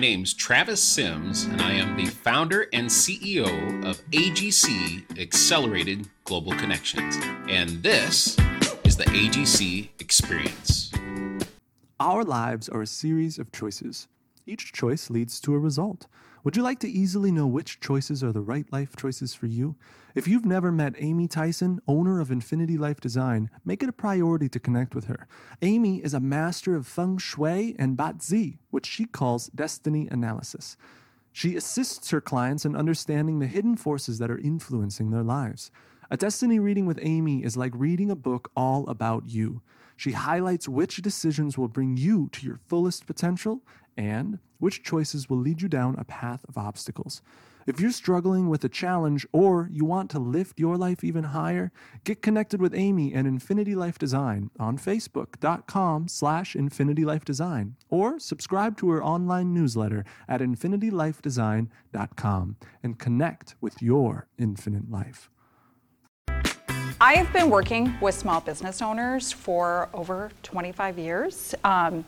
name's Travis Sims, and I am the founder and CEO of AGC Accelerated Global Connections. And this is the AGC Experience. Our lives are a series of choices. Each choice leads to a result. Would you like to easily know which choices are the right life choices for you? If you've never met Amy Tyson, owner of Infinity Life Design, make it a priority to connect with her. Amy is a master of feng shui and Bazi, which she calls destiny analysis. She assists her clients in understanding the hidden forces that are influencing their lives. A destiny reading with Amy is like reading a book all about you. She highlights which decisions will bring you to your fullest potential and which choices will lead you down a path of obstacles. If you're struggling with a challenge or you want to lift your life even higher, get connected with Amy and Infinity Life Design on facebook.com slash infinitylifedesign or subscribe to her online newsletter at infinitylifedesign.com and connect with your infinite life. I have been working with small business owners for over 25 years. Um,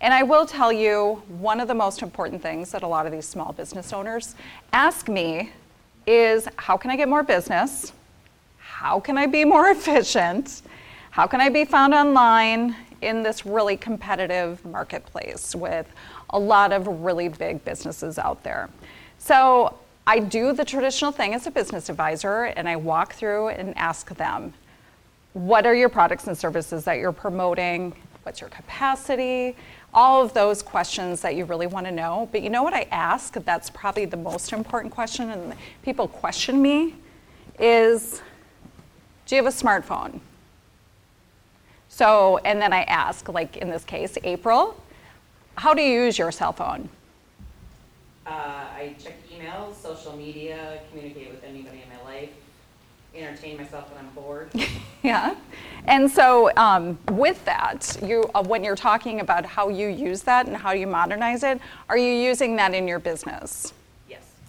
and I will tell you, one of the most important things that a lot of these small business owners ask me is how can I get more business? How can I be more efficient? How can I be found online in this really competitive marketplace with a lot of really big businesses out there? So I do the traditional thing as a business advisor and I walk through and ask them, what are your products and services that you're promoting? What's your capacity? all of those questions that you really want to know. But you know what I ask? That's probably the most important question, and people question me is do you have a smartphone? So, and then I ask, like in this case, April, how do you use your cell phone? Uh, I check emails, social media, communicate with anybody in my life, entertain myself when I'm bored. yeah. And so, um, with that, you, uh, when you're talking about how you use that and how you modernize it, are you using that in your business?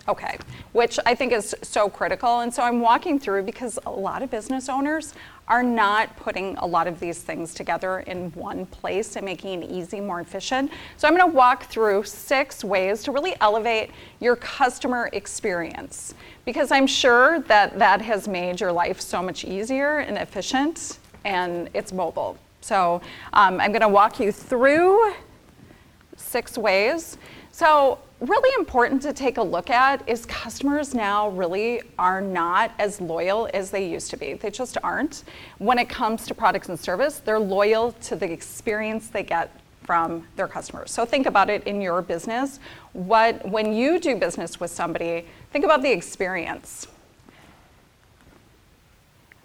Okay, which I think is so critical. And so I'm walking through because a lot of business owners are not putting a lot of these things together in one place and making it easy, more efficient. So I'm going to walk through six ways to really elevate your customer experience because I'm sure that that has made your life so much easier and efficient and it's mobile. So um, I'm going to walk you through six ways. So really important to take a look at is customers now really are not as loyal as they used to be. They just aren't. When it comes to products and service, they're loyal to the experience they get from their customers. So think about it in your business. What when you do business with somebody, think about the experience.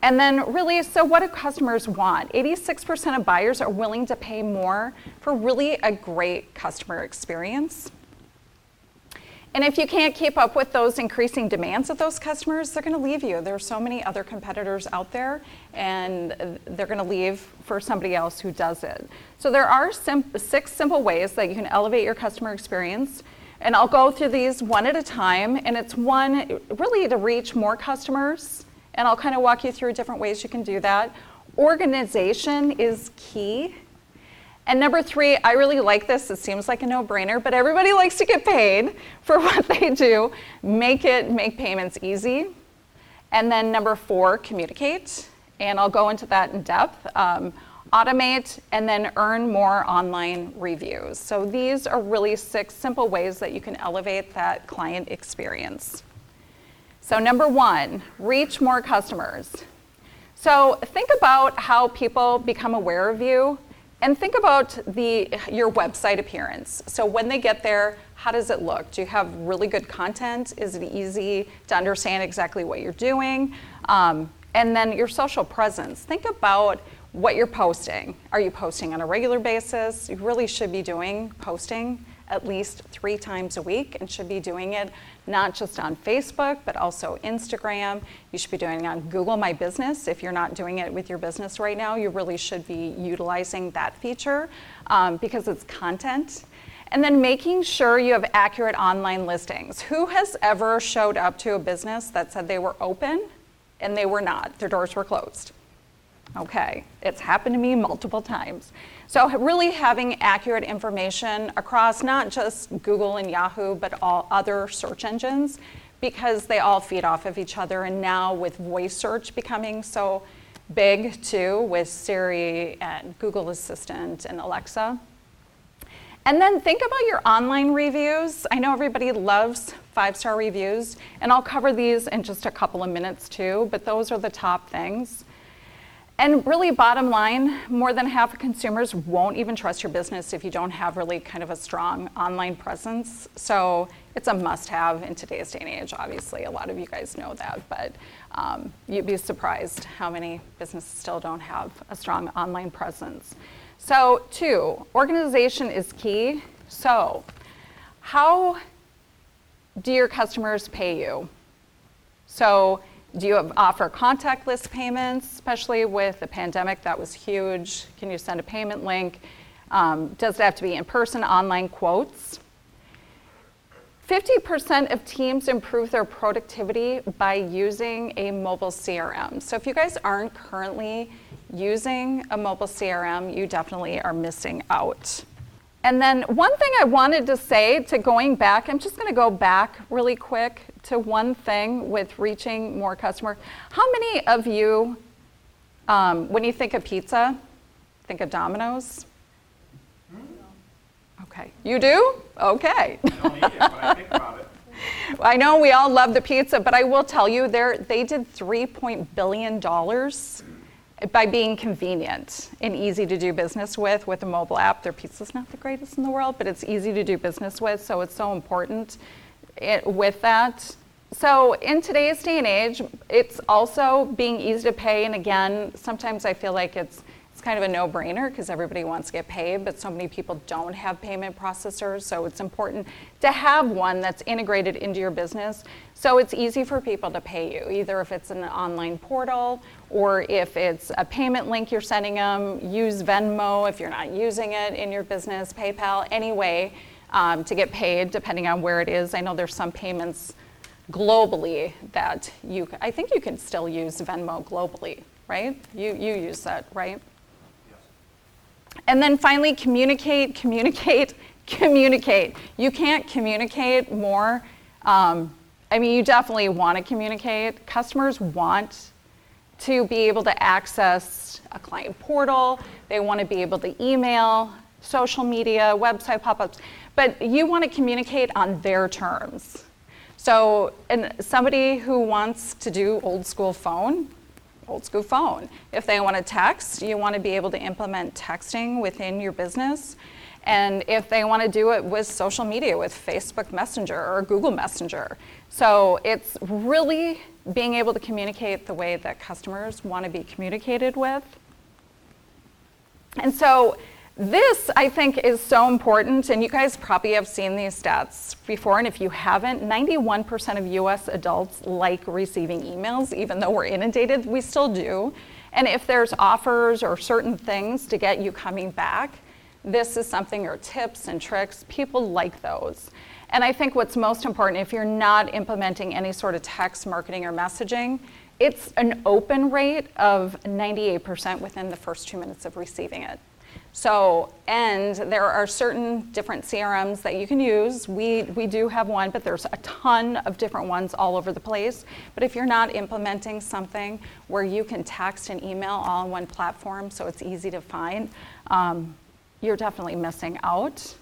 And then, really, so what do customers want? 86% of buyers are willing to pay more for really a great customer experience. And if you can't keep up with those increasing demands of those customers, they're going to leave you. There are so many other competitors out there, and they're going to leave for somebody else who does it. So there are sim- six simple ways that you can elevate your customer experience. And I'll go through these one at a time. And it's one really to reach more customers and I'll kind of walk you through different ways you can do that. Organization is key. And number three, I really like this. It seems like a no brainer, but everybody likes to get paid for what they do. Make it, make payments easy. And then number four, communicate. And I'll go into that in depth. Um, automate and then earn more online reviews. So these are really six simple ways that you can elevate that client experience. So, number one, reach more customers. So, think about how people become aware of you and think about the, your website appearance. So, when they get there, how does it look? Do you have really good content? Is it easy to understand exactly what you're doing? Um, and then your social presence. Think about what you're posting. Are you posting on a regular basis? You really should be doing posting at least three times a week and should be doing it not just on Facebook, but also Instagram. You should be doing it on Google My Business. If you're not doing it with your business right now, you really should be utilizing that feature um, because it's content. And then making sure you have accurate online listings. Who has ever showed up to a business that said they were open and they were not? Their doors were closed. Okay, it's happened to me multiple times. So, really having accurate information across not just Google and Yahoo, but all other search engines, because they all feed off of each other. And now, with voice search becoming so big too, with Siri and Google Assistant and Alexa. And then think about your online reviews. I know everybody loves five star reviews, and I'll cover these in just a couple of minutes too, but those are the top things. And really, bottom line, more than half of consumers won't even trust your business if you don't have really kind of a strong online presence. So it's a must have in today's day and age, obviously. A lot of you guys know that, but um, you'd be surprised how many businesses still don't have a strong online presence. So, two, organization is key. So, how do your customers pay you? So, do you offer contactless payments, especially with the pandemic? That was huge. Can you send a payment link? Um, does it have to be in person, online quotes? 50% of teams improve their productivity by using a mobile CRM. So if you guys aren't currently using a mobile CRM, you definitely are missing out. And then one thing I wanted to say to going back, I'm just going to go back really quick to one thing with reaching more customers. How many of you, um, when you think of pizza, think of Domino's? Okay, you do? Okay. I don't eat it, but I think about it. I know we all love the pizza, but I will tell you, they they did $3 billion by being convenient and easy to do business with with a mobile app. Their pizza's not the greatest in the world, but it's easy to do business with, so it's so important it, with that. So in today's day and age, it's also being easy to pay. And again, sometimes I feel like it's it's kind of a no-brainer because everybody wants to get paid, but so many people don't have payment processors. So it's important to have one that's integrated into your business. So it's easy for people to pay you, either if it's an online portal or if it's a payment link you're sending them. Use Venmo if you're not using it in your business, PayPal, any way um, to get paid, depending on where it is. I know there's some payments globally that you, I think you can still use Venmo globally, right? You, you use that, right? And then finally, communicate, communicate, communicate. You can't communicate more. Um, I mean, you definitely want to communicate. Customers want to be able to access a client portal, they want to be able to email, social media, website pop ups, but you want to communicate on their terms. So, and somebody who wants to do old school phone, old school phone. If they want to text, you want to be able to implement texting within your business. And if they want to do it with social media, with Facebook Messenger or Google Messenger. So it's really being able to communicate the way that customers want to be communicated with. And so this, I think, is so important, and you guys probably have seen these stats before, and if you haven't, 91% of US adults like receiving emails, even though we're inundated, we still do. And if there's offers or certain things to get you coming back, this is something, or tips and tricks, people like those. And I think what's most important, if you're not implementing any sort of text marketing or messaging, it's an open rate of 98% within the first two minutes of receiving it. So, and there are certain different CRMs that you can use. We, we do have one, but there's a ton of different ones all over the place. But if you're not implementing something where you can text and email all in one platform so it's easy to find, um, you're definitely missing out.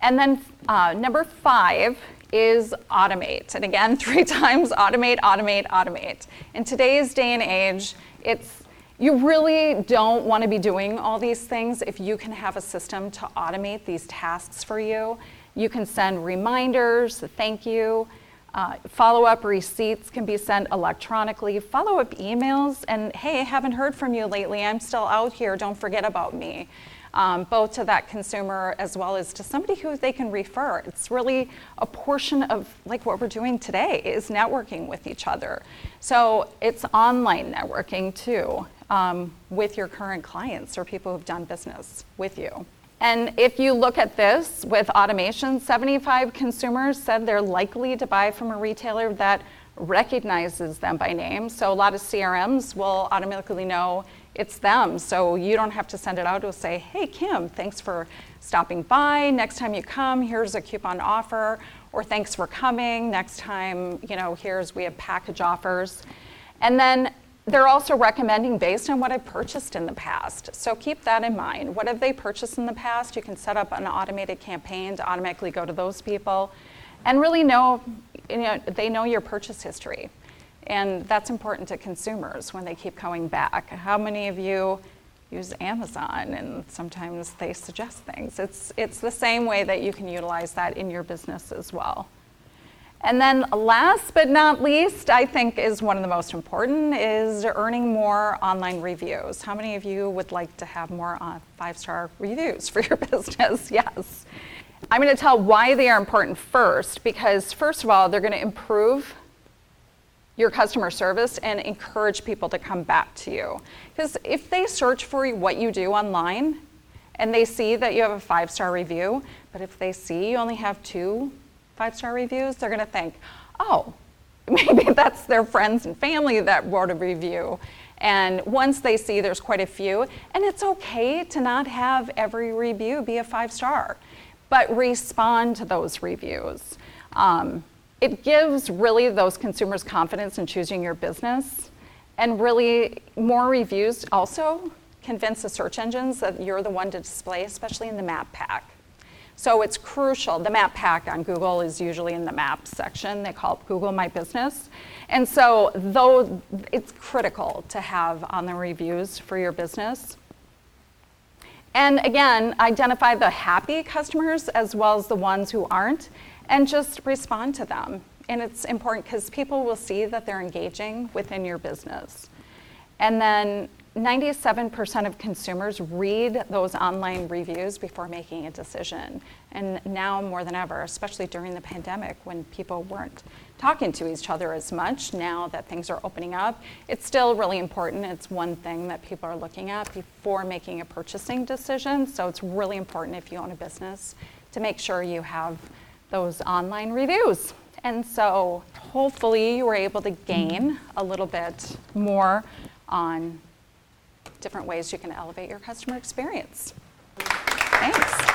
And then uh, number five is automate. And again, three times automate, automate, automate. In today's day and age, it's you really don't want to be doing all these things if you can have a system to automate these tasks for you. You can send reminders, thank you. Uh, follow up receipts can be sent electronically. Follow up emails, and hey, I haven't heard from you lately. I'm still out here. Don't forget about me. Um, both to that consumer as well as to somebody who they can refer. It's really a portion of like what we're doing today is networking with each other. So it's online networking too um, with your current clients or people who've done business with you. And if you look at this with automation, 75 consumers said they're likely to buy from a retailer that recognizes them by name. So a lot of CRMs will automatically know it's them. So you don't have to send it out. It'll say, hey, Kim, thanks for stopping by. Next time you come, here's a coupon offer. Or thanks for coming. Next time, you know, here's, we have package offers. And then they're also recommending based on what I've purchased in the past. So keep that in mind. What have they purchased in the past? You can set up an automated campaign to automatically go to those people and really know, you know, they know your purchase history. And that's important to consumers when they keep coming back. How many of you use Amazon and sometimes they suggest things? It's, it's the same way that you can utilize that in your business as well. And then last but not least, I think is one of the most important is earning more online reviews. How many of you would like to have more uh, five-star reviews for your business? yes. I'm going to tell why they are important first because first of all, they're going to improve your customer service and encourage people to come back to you. Because if they search for what you do online and they see that you have a five-star review, but if they see you only have two five star reviews, they're going to think, oh, maybe that's their friends and family that wrote a review. And once they see there's quite a few, and it's okay to not have every review be a five star, but respond to those reviews. Um, it gives really those consumers confidence in choosing your business. And really, more reviews also convince the search engines that you're the one to display, especially in the map pack. So it's crucial. The map pack on Google is usually in the map section. They call it Google My Business. And so though it's critical to have on the reviews for your business. And again, identify the happy customers as well as the ones who aren't and just respond to them. And it's important because people will see that they're engaging within your business. And then 97% of consumers read those online reviews before making a decision. And now more than ever, especially during the pandemic when people weren't talking to each other as much, now that things are opening up, it's still really important. It's one thing that people are looking at before making a purchasing decision. So it's really important if you own a business to make sure you have those online reviews. And so hopefully you were able to gain a little bit more on different ways you can elevate your customer experience. Thanks.